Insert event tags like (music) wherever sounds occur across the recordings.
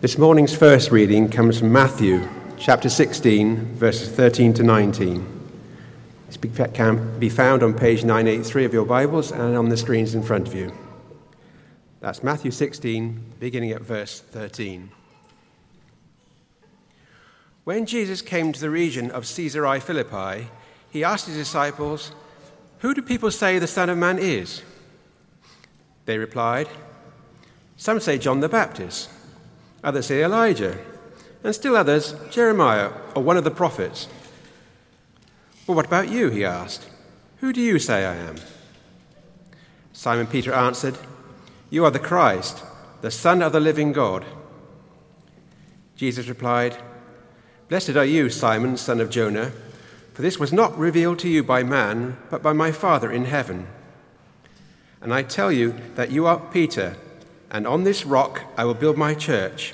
This morning's first reading comes from Matthew chapter 16, verses 13 to 19. This can be found on page 983 of your Bibles and on the screens in front of you. That's Matthew 16, beginning at verse 13. When Jesus came to the region of Caesarea Philippi, he asked his disciples, Who do people say the Son of Man is? They replied, Some say John the Baptist, others say Elijah, and still others Jeremiah or one of the prophets. Well, what about you? He asked. Who do you say I am? Simon Peter answered, You are the Christ, the Son of the living God. Jesus replied, Blessed are you, Simon, son of Jonah, for this was not revealed to you by man, but by my Father in heaven. And I tell you that you are Peter, and on this rock I will build my church,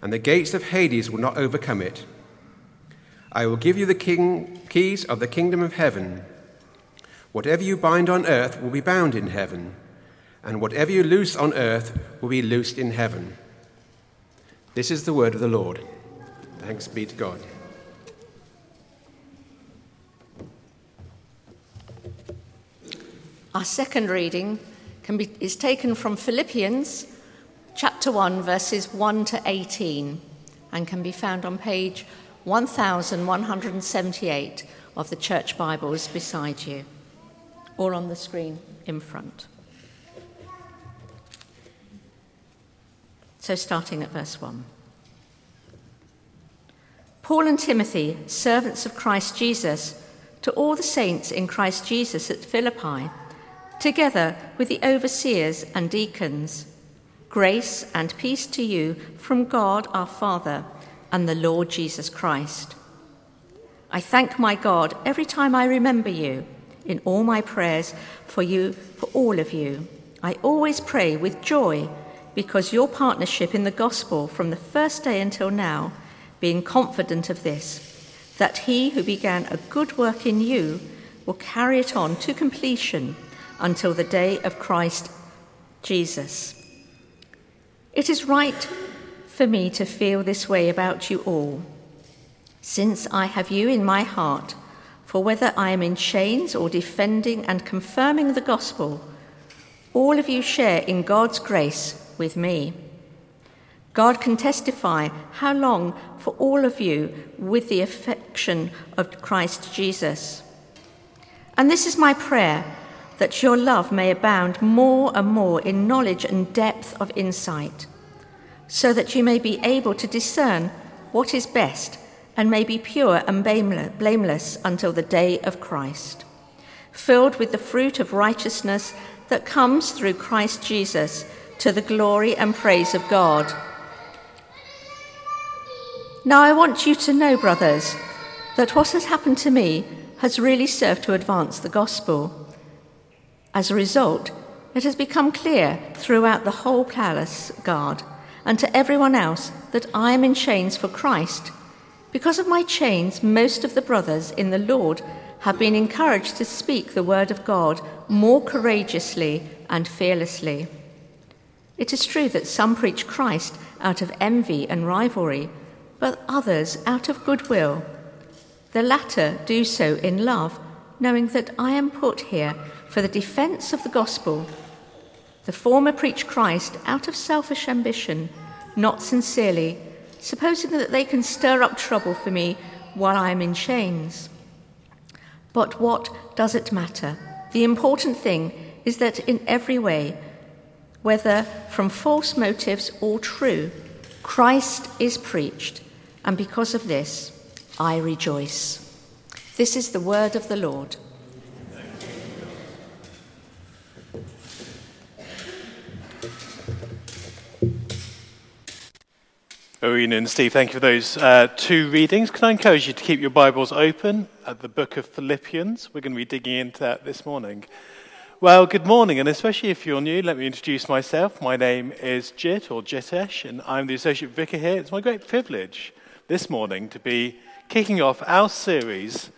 and the gates of Hades will not overcome it. I will give you the king, keys of the kingdom of heaven. Whatever you bind on earth will be bound in heaven, and whatever you loose on earth will be loosed in heaven. This is the word of the Lord. Thanks be to God. Our second reading be, is taken from Philippians chapter 1, verses 1 to 18, and can be found on page 1178 of the church Bibles beside you, or on the screen in front. So, starting at verse 1. Paul and Timothy, servants of Christ Jesus, to all the saints in Christ Jesus at Philippi, together with the overseers and deacons, grace and peace to you from God our Father and the Lord Jesus Christ. I thank my God every time I remember you in all my prayers for you, for all of you. I always pray with joy because your partnership in the gospel from the first day until now being confident of this, that he who began a good work in you will carry it on to completion until the day of Christ Jesus. It is right for me to feel this way about you all, since I have you in my heart, for whether I am in chains or defending and confirming the gospel, all of you share in God's grace with me. God can testify how long for all of you with the affection of Christ Jesus. And this is my prayer that your love may abound more and more in knowledge and depth of insight, so that you may be able to discern what is best and may be pure and blameless until the day of Christ, filled with the fruit of righteousness that comes through Christ Jesus to the glory and praise of God. Now, I want you to know, brothers, that what has happened to me has really served to advance the gospel. As a result, it has become clear throughout the whole palace guard and to everyone else that I am in chains for Christ. Because of my chains, most of the brothers in the Lord have been encouraged to speak the word of God more courageously and fearlessly. It is true that some preach Christ out of envy and rivalry but others out of goodwill. The latter do so in love, knowing that I am put here for the defense of the gospel. The former preach Christ out of selfish ambition, not sincerely, supposing that they can stir up trouble for me while I am in chains. But what does it matter? The important thing is that in every way, whether from false motives or true, Christ is preached and because of this, I rejoice. This is the word of the Lord. Irene and Steve, thank you for those uh, two readings. Can I encourage you to keep your Bibles open at the book of Philippians? We're going to be digging into that this morning. Well, good morning, and especially if you're new, let me introduce myself. My name is Jit or Jitesh, and I'm the Associate Vicar here. It's my great privilege this morning to be kicking off our series,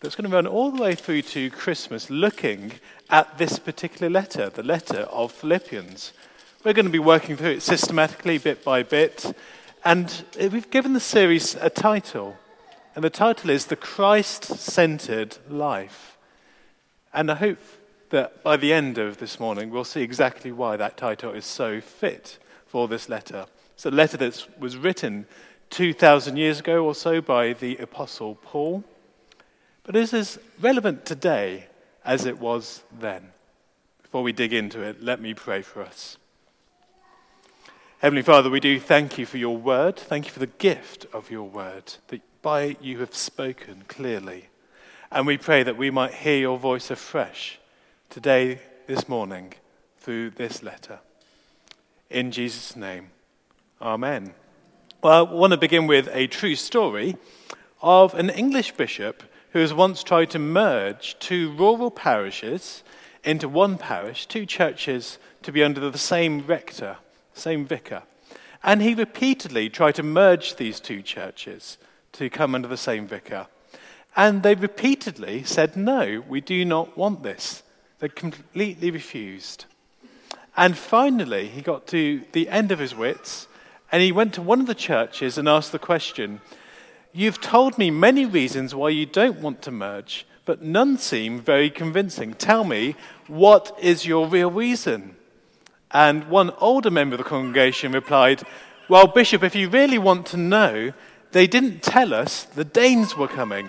that's going to run all the way through to Christmas looking at this particular letter, the letter of Philippians. We're going to be working through it systematically, bit by bit. And uh, we've given the series a title. And the title is The Christ Centered Life. And I hope that by the end of this morning, we'll see exactly why that title is so fit for this letter. It's a letter that was written 2,000 years ago or so by the Apostle Paul, but is as relevant today as it was then. Before we dig into it, let me pray for us. Heavenly Father, we do thank you for your word. Thank you for the gift of your word, that by it you have spoken clearly. And we pray that we might hear your voice afresh today, this morning, through this letter. In Jesus' name, Amen. Well, I want to begin with a true story of an English bishop who has once tried to merge two rural parishes into one parish, two churches to be under the same rector, same vicar. And he repeatedly tried to merge these two churches to come under the same vicar. And they repeatedly said, no, we do not want this. They completely refused. And finally, he got to the end of his wits and he went to one of the churches and asked the question You've told me many reasons why you don't want to merge, but none seem very convincing. Tell me, what is your real reason? And one older member of the congregation replied, Well, Bishop, if you really want to know, they didn't tell us the Danes were coming.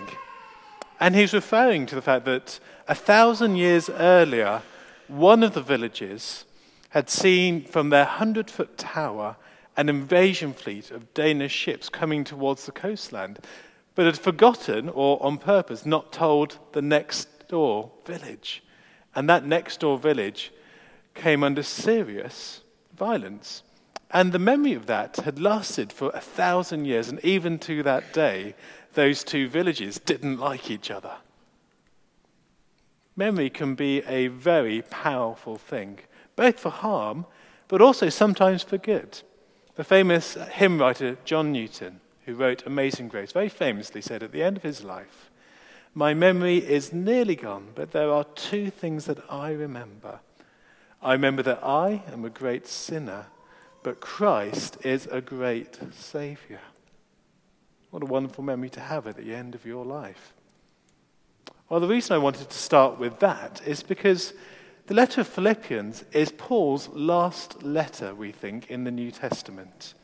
And he's referring to the fact that a thousand years earlier, one of the villages had seen from their hundred foot tower an invasion fleet of Danish ships coming towards the coastland, but had forgotten, or on purpose, not told the next door village. And that next door village came under serious violence. And the memory of that had lasted for a thousand years, and even to that day, those two villages didn't like each other. Memory can be a very powerful thing, both for harm, but also sometimes for good. The famous hymn writer John Newton, who wrote Amazing Grace, very famously said at the end of his life, My memory is nearly gone, but there are two things that I remember. I remember that I am a great sinner, but Christ is a great Savior. What a wonderful memory to have at the end of your life. Well, the reason I wanted to start with that is because the letter of Philippians is Paul's last letter, we think, in the New Testament.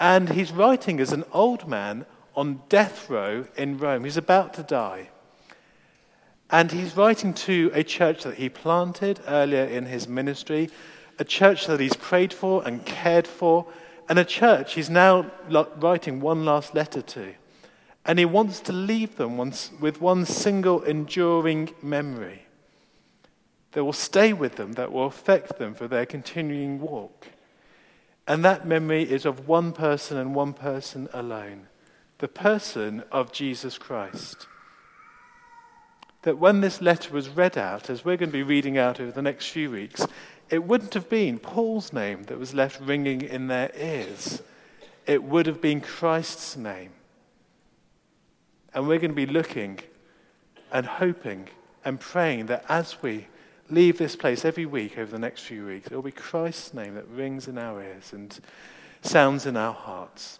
And he's writing as an old man on death row in Rome. He's about to die. And he's writing to a church that he planted earlier in his ministry, a church that he's prayed for and cared for, and a church he's now writing one last letter to. And he wants to leave them with one single enduring memory that will stay with them, that will affect them for their continuing walk. And that memory is of one person and one person alone the person of Jesus Christ. That when this letter was read out, as we're going to be reading out over the next few weeks, it wouldn't have been Paul's name that was left ringing in their ears. It would have been Christ's name. And we're going to be looking and hoping and praying that as we leave this place every week over the next few weeks, it will be Christ's name that rings in our ears and sounds in our hearts.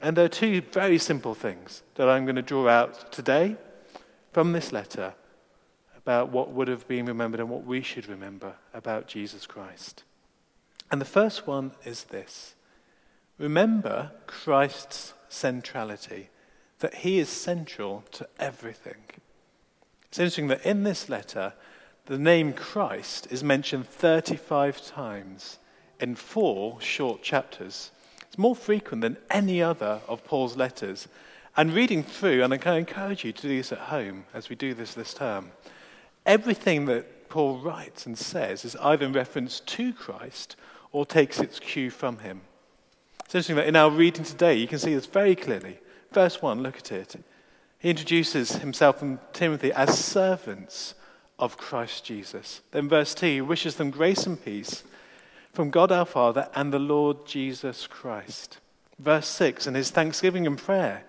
And there are two very simple things that I'm going to draw out today from this letter about what would have been remembered and what we should remember about Jesus Christ. And the first one is this remember Christ's centrality, that he is central to everything. It's interesting that in this letter, the name Christ is mentioned 35 times in four short chapters. It's more frequent than any other of Paul's letters. And reading through, and I can encourage you to do this at home as we do this this term, everything that Paul writes and says is either in reference to Christ or takes its cue from him. It's interesting that in our reading today, you can see this very clearly. Verse 1, look at it. He introduces himself and Timothy as servants of Christ Jesus. Then, verse 2 he wishes them grace and peace from God our Father and the Lord Jesus Christ. Verse 6 in his thanksgiving and prayer,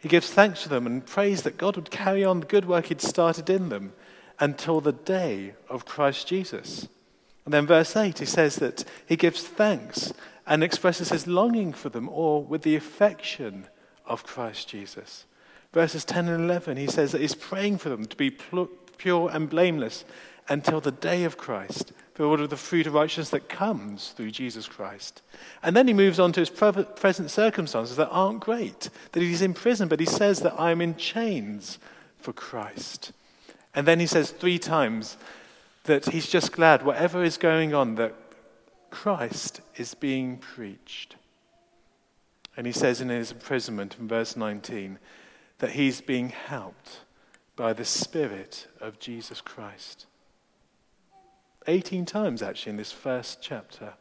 He gives thanks to them and prays that God would carry on the good work he'd started in them until the day of Christ Jesus. And then, verse 8, he says that he gives thanks and expresses his longing for them all with the affection of Christ Jesus. Verses 10 and 11, he says that he's praying for them to be pure and blameless until the day of Christ, all of the fruit of righteousness that comes through Jesus Christ. And then he moves on to his present circumstances that aren't great, that he's in prison, but he says that I'm in chains for Christ. And then he says three times that he's just glad, whatever is going on, that Christ is being preached. And he says in his imprisonment in verse 19 that he's being helped by the Spirit of Jesus Christ. 18 times, actually, in this first chapter,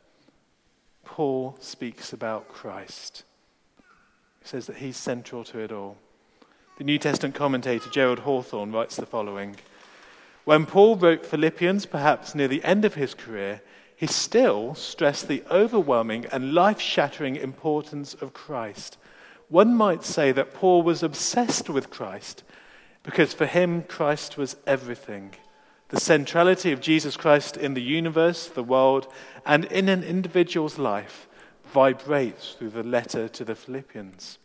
Paul speaks about Christ. He says that he's central to it all. The New Testament commentator Gerald Hawthorne writes the following When Paul wrote Philippians, perhaps near the end of his career, he still stressed the overwhelming and life shattering importance of Christ. One might say that Paul was obsessed with Christ because for him, Christ was everything. The centrality of Jesus Christ in the universe, the world, and in an individual's life vibrates through the letter to the Philippians.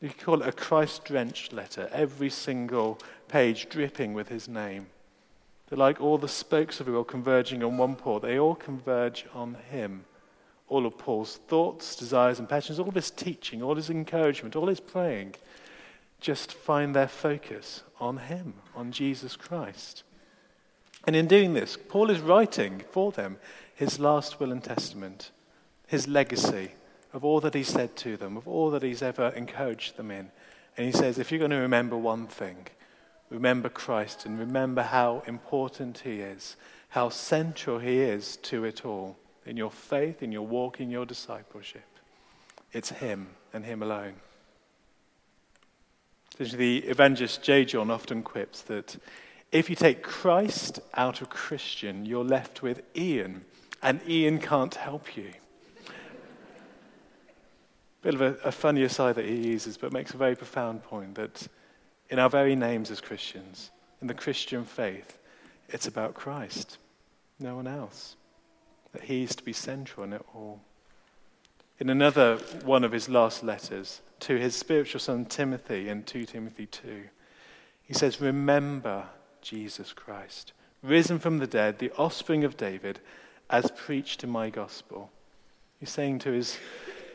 You could call it a Christ drenched letter, every single page dripping with his name. They're like all the spokes of the wheel converging on one port, they all converge on him. All of Paul's thoughts, desires, and passions, all of his teaching, all his encouragement, all his praying, just find their focus on him, on Jesus Christ. And in doing this, Paul is writing for them his last will and testament, his legacy of all that he said to them, of all that he's ever encouraged them in. And he says, if you're going to remember one thing, remember Christ and remember how important he is, how central he is to it all in your faith, in your walk, in your discipleship. It's him and him alone. The evangelist J. John often quips that if you take Christ out of Christian, you're left with Ian, and Ian can't help you. Bit of a, a funny aside that he uses, but makes a very profound point that in our very names as Christians, in the Christian faith, it's about Christ, no one else. That he's to be central in it all. In another one of his last letters to his spiritual son Timothy in 2 Timothy 2, he says, Remember Jesus Christ, risen from the dead, the offspring of David, as preached in my gospel. He's saying to his,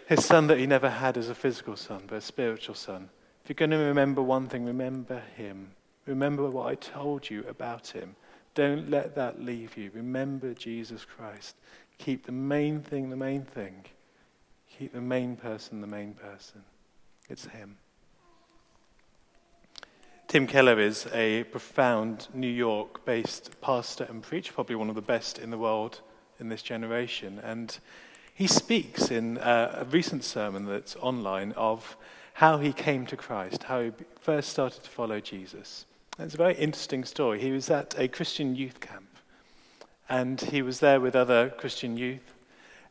his son that he never had as a physical son, but a spiritual son. If you're going to remember one thing, remember him. Remember what I told you about him. Don't let that leave you. Remember Jesus Christ. Keep the main thing the main thing. Keep the main person the main person. It's him. Tim Keller is a profound New York based pastor and preacher, probably one of the best in the world in this generation. And he speaks in uh, a recent sermon that's online of how he came to Christ, how he first started to follow Jesus. And it's a very interesting story. He was at a Christian youth camp, and he was there with other Christian youth,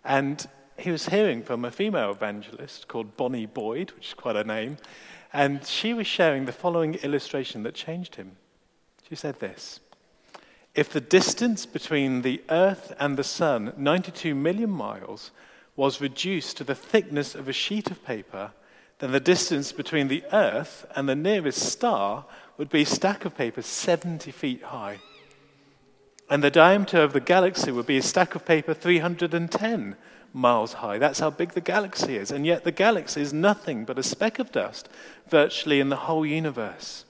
and he was hearing from a female evangelist called Bonnie Boyd, which is quite a name, and she was sharing the following illustration that changed him. She said this If the distance between the Earth and the Sun, 92 million miles, was reduced to the thickness of a sheet of paper, then the distance between the Earth and the nearest star would be a stack of paper 70 feet high. And the diameter of the galaxy would be a stack of paper 310 miles high. That's how big the galaxy is. And yet the galaxy is nothing but a speck of dust virtually in the whole universe.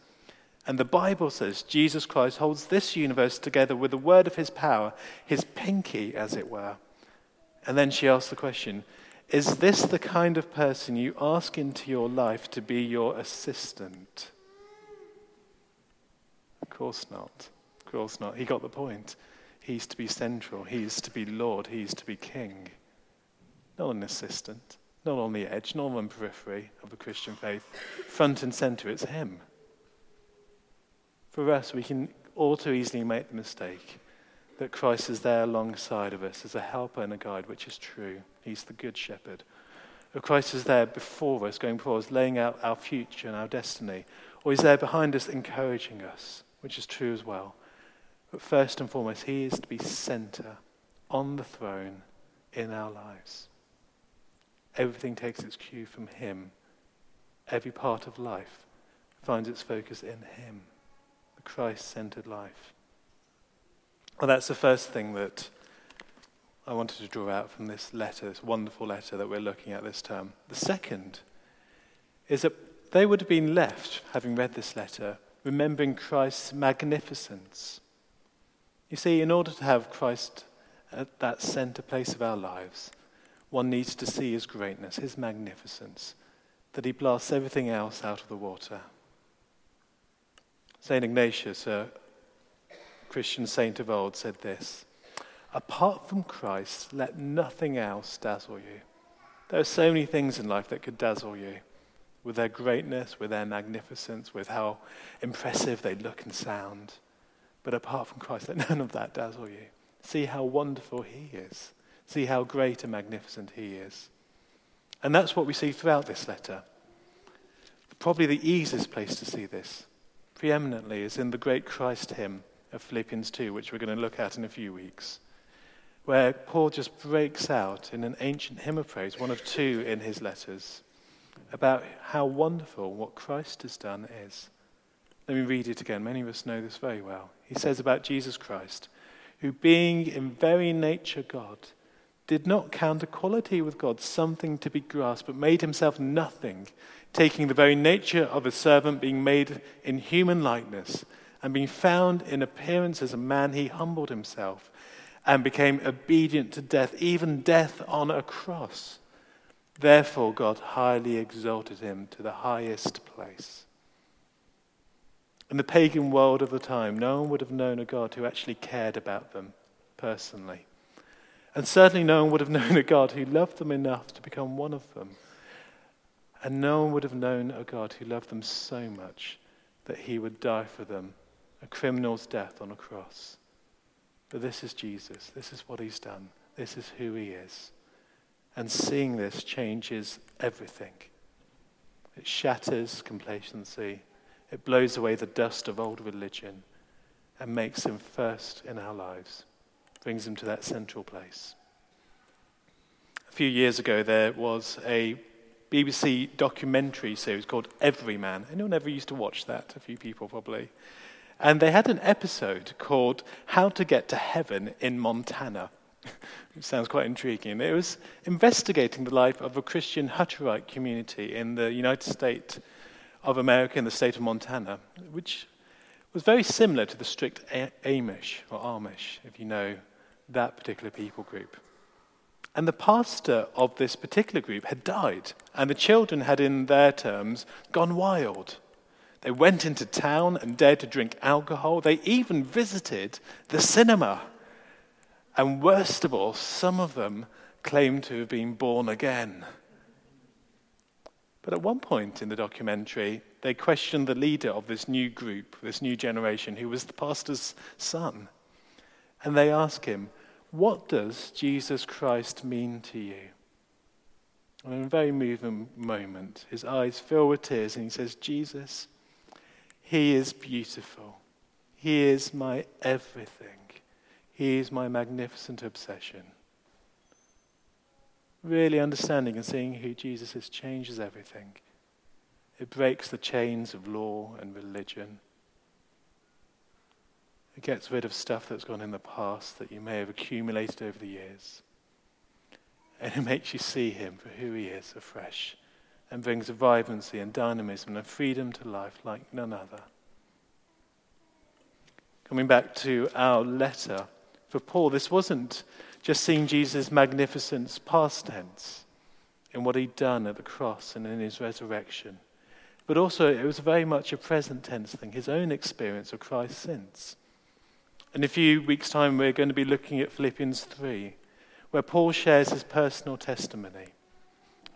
And the Bible says Jesus Christ holds this universe together with the word of his power, his pinky, as it were. And then she asks the question Is this the kind of person you ask into your life to be your assistant? Of course not. Of course not. He got the point. He's to be central, he's to be Lord, he's to be King not an assistant, not on the edge, not on the periphery of the Christian faith. Front and center, it's Him. For us, we can all too easily make the mistake that Christ is there alongside of us as a helper and a guide, which is true. He's the good shepherd If Christ is there before us, going before us, laying out our future and our destiny, or he's there behind us, encouraging us, which is true as well. But first and foremost, he is to be center on the throne in our lives. Everything takes its cue from him. Every part of life finds its focus in him, the Christ centered life. Well, that's the first thing that I wanted to draw out from this letter, this wonderful letter that we're looking at this term. The second is that they would have been left, having read this letter, remembering Christ's magnificence. You see, in order to have Christ at that center place of our lives, one needs to see his greatness, his magnificence, that he blasts everything else out of the water. St. Ignatius, a Christian saint of old, said this Apart from Christ, let nothing else dazzle you. There are so many things in life that could dazzle you with their greatness, with their magnificence, with how impressive they look and sound. But apart from Christ, let none of that dazzle you. See how wonderful He is. See how great and magnificent He is. And that's what we see throughout this letter. Probably the easiest place to see this, preeminently, is in the great Christ hymn of Philippians 2, which we're going to look at in a few weeks, where Paul just breaks out in an ancient hymn of praise, one of two in his letters, about how wonderful what Christ has done is. Let me read it again. Many of us know this very well. He says about Jesus Christ, who being in very nature God, did not count equality with God something to be grasped, but made himself nothing, taking the very nature of a servant, being made in human likeness, and being found in appearance as a man, he humbled himself and became obedient to death, even death on a cross. Therefore, God highly exalted him to the highest place. In the pagan world of the time, no one would have known a God who actually cared about them personally. And certainly no one would have (laughs) known a God who loved them enough to become one of them. And no one would have known a God who loved them so much that he would die for them, a criminal's death on a cross. But this is Jesus. This is what he's done. This is who he is. And seeing this changes everything. It shatters complacency. It blows away the dust of old religion and makes him first in our lives, brings them to that central place. A few years ago, there was a BBC documentary series called Everyman. Anyone ever used to watch that? A few people probably. And they had an episode called How to Get to Heaven in Montana. (laughs) It sounds quite intriguing. It was investigating the life of a Christian Hutterite community in the United States of America in the state of Montana, which was very similar to the strict Amish, or Amish, if you know that particular people group. And the pastor of this particular group had died, and the children had, in their terms, gone wild. They went into town and dared to drink alcohol. They even visited the cinema. And worst of all, some of them claimed to have been born again. But at one point in the documentary, they questioned the leader of this new group, this new generation, who was the pastor's son. And they ask him, What does Jesus Christ mean to you? And in a very moving moment, his eyes fill with tears, and he says, Jesus, he is beautiful. He is my everything. He is my magnificent obsession. Really understanding and seeing who Jesus is changes everything. It breaks the chains of law and religion. It gets rid of stuff that's gone in the past that you may have accumulated over the years. And it makes you see him for who he is afresh and brings a vibrancy and dynamism and a freedom to life like none other. Coming back to our letter, for Paul, this wasn't just seeing Jesus' magnificence past tense in what he'd done at the cross and in his resurrection. But also, it was very much a present tense thing, his own experience of Christ since. In a few weeks' time, we're going to be looking at Philippians 3, where Paul shares his personal testimony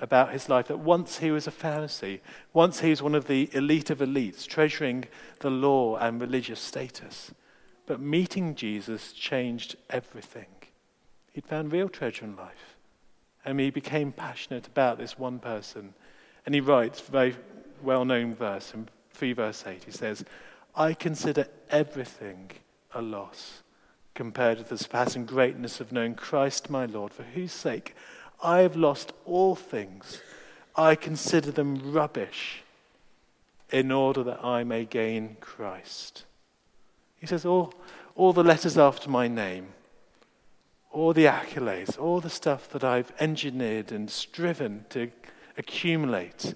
about his life that once he was a Pharisee, once he was one of the elite of elites, treasuring the law and religious status. But meeting Jesus changed everything. He'd found real treasure in life, And he became passionate about this one person. And he writes a very well known verse in 3 verse 8. He says, I consider everything a loss compared with the surpassing greatness of knowing Christ my Lord, for whose sake I have lost all things. I consider them rubbish in order that I may gain Christ. He says, all, all the letters after my name, all the accolades, all the stuff that I've engineered and striven to accumulate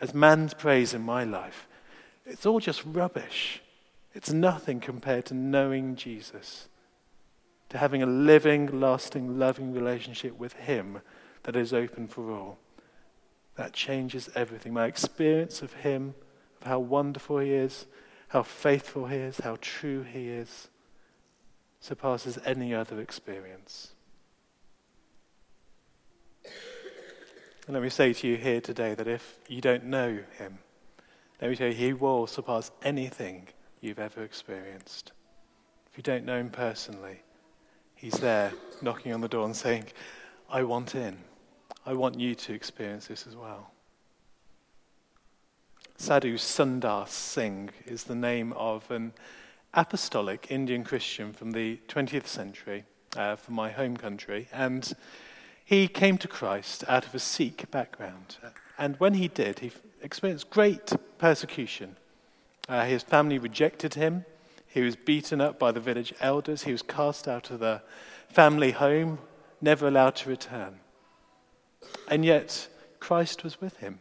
as man's praise in my life, it's all just rubbish. It's nothing compared to knowing Jesus, to having a living, lasting, loving relationship with Him that is open for all. That changes everything. My experience of Him, of how wonderful He is, how faithful He is, how true He is, surpasses any other experience. And let me say to you here today that if you don't know Him, let me tell you, He will surpass anything you've ever experienced. If you don't know Him personally, He's there knocking on the door and saying, I want in. I want you to experience this as well. Sadhu Sundar Singh is the name of an apostolic Indian Christian from the 20th century, uh, from my home country. And he came to Christ out of a Sikh background. And when he did, he experienced great persecution. Uh, his family rejected him. He was beaten up by the village elders. He was cast out of the family home, never allowed to return. And yet, Christ was with him.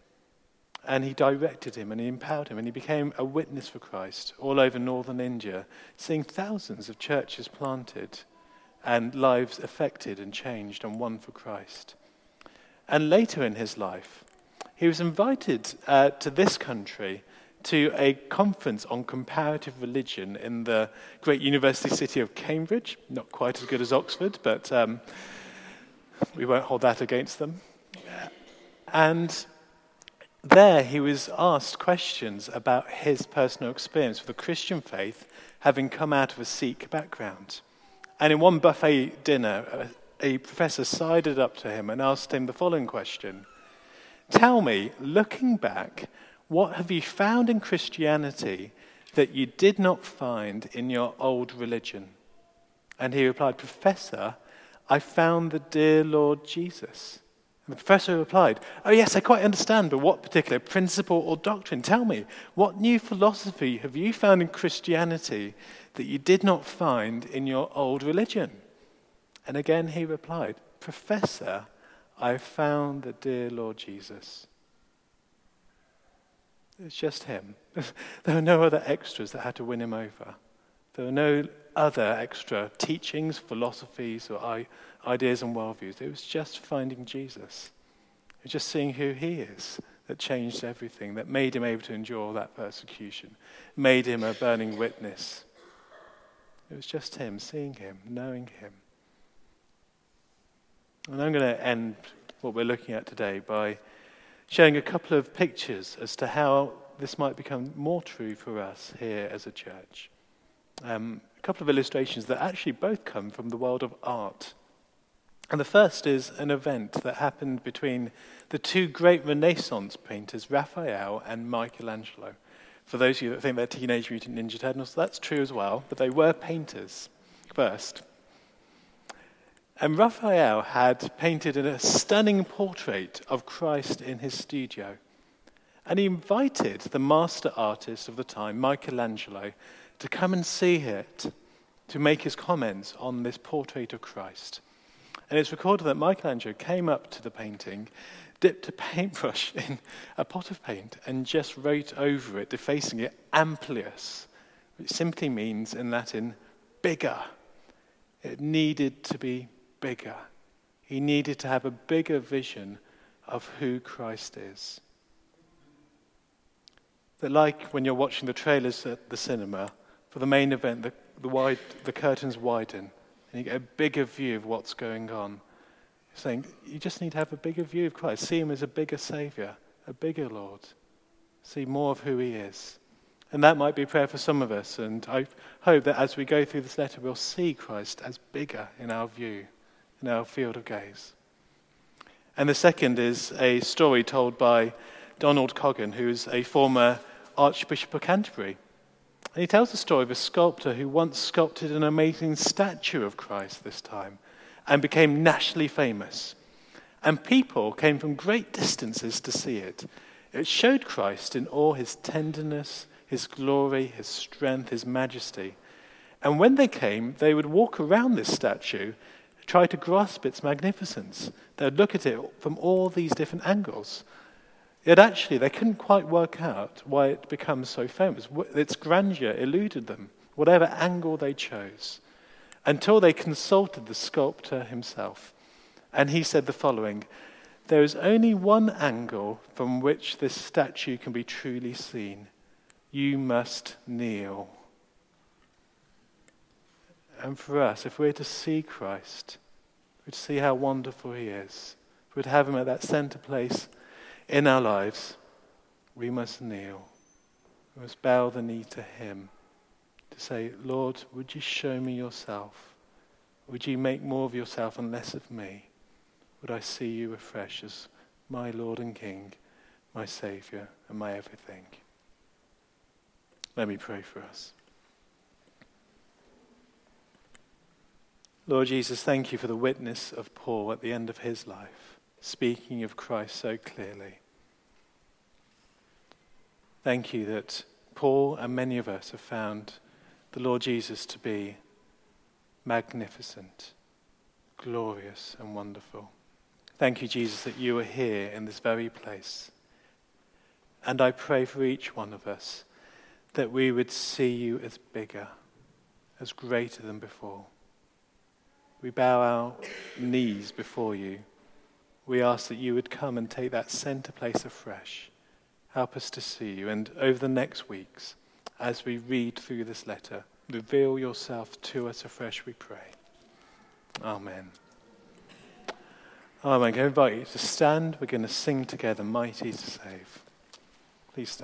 And he directed him and he empowered him. And he became a witness for Christ all over northern India, seeing thousands of churches planted and lives affected and changed and won for Christ. And later in his life, he was invited uh, to this country to a conference on comparative religion in the great university city of Cambridge. Not quite as good as Oxford, but um, we won't hold that against them. And there he was asked questions about his personal experience with the Christian faith, having come out of a Sikh background. And in one buffet dinner, a professor sided up to him and asked him the following question Tell me, looking back, what have you found in Christianity that you did not find in your old religion? And he replied, Professor, I found the dear Lord Jesus. And the professor replied, Oh, yes, I quite understand, but what particular principle or doctrine? Tell me, what new philosophy have you found in Christianity that you did not find in your old religion? And again he replied, Professor, I found the dear Lord Jesus. It's just him. (laughs) there were no other extras that had to win him over. There were no other extra teachings, philosophies, or ideas and worldviews. It was just finding Jesus. It was just seeing who he is that changed everything, that made him able to endure that persecution, made him a burning witness. It was just him, seeing him, knowing him. And I'm going to end what we're looking at today by showing a couple of pictures as to how this might become more true for us here as a church. Um, a couple of illustrations that actually both come from the world of art. And the first is an event that happened between the two great Renaissance painters, Raphael and Michelangelo. For those of you that think they're Teenage Mutant Ninja Turtles, that's true as well, but they were painters first. And Raphael had painted a stunning portrait of Christ in his studio. And he invited the master artist of the time, Michelangelo, to come and see it, to make his comments on this portrait of Christ. And it's recorded that Michelangelo came up to the painting, dipped a paintbrush (laughs) in a pot of paint, and just wrote over it, defacing it, Amplius, which simply means in Latin, bigger. It needed to be bigger. He needed to have a bigger vision of who Christ is. That, like when you're watching the trailers at the cinema, for the main event, the, the, wide, the curtains widen and you get a bigger view of what's going on. Saying you just need to have a bigger view of Christ. See him as a bigger Savior, a bigger Lord. See more of who he is. And that might be prayer for some of us. And I hope that as we go through this letter, we'll see Christ as bigger in our view in our field of gaze. And the second is a story told by Donald Coggan, who is a former Archbishop of Canterbury. And he tells the story of a sculptor who once sculpted an amazing statue of Christ this time and became nationally famous. And people came from great distances to see it. It showed Christ in all his tenderness, his glory, his strength, his majesty. And when they came, they would walk around this statue, try to grasp its magnificence. They would look at it from all these different angles. Yet actually, they couldn't quite work out why it becomes so famous. Its grandeur eluded them, whatever angle they chose, until they consulted the sculptor himself. And he said the following There is only one angle from which this statue can be truly seen. You must kneel. And for us, if we're to see Christ, to see how wonderful he is, if to have him at that center place in our lives, we must kneel. We must bow the knee to him to say, Lord, would you show me yourself? Would you make more of yourself and less of me? Would I see you afresh as my Lord and King, my Saviour, and my everything? Let me pray for us. Lord Jesus, thank you for the witness of Paul at the end of his life, speaking of Christ so clearly. Thank you that Paul and many of us have found the Lord Jesus to be magnificent, glorious, and wonderful. Thank you, Jesus, that you are here in this very place. And I pray for each one of us that we would see you as bigger, as greater than before. We bow our knees before you. We ask that you would come and take that center place afresh. Help us to see you. And over the next weeks, as we read through this letter, reveal yourself to us afresh, we pray. Amen. Amen. I invite you to stand. We're going to sing together, Mighty to Save. Please stand.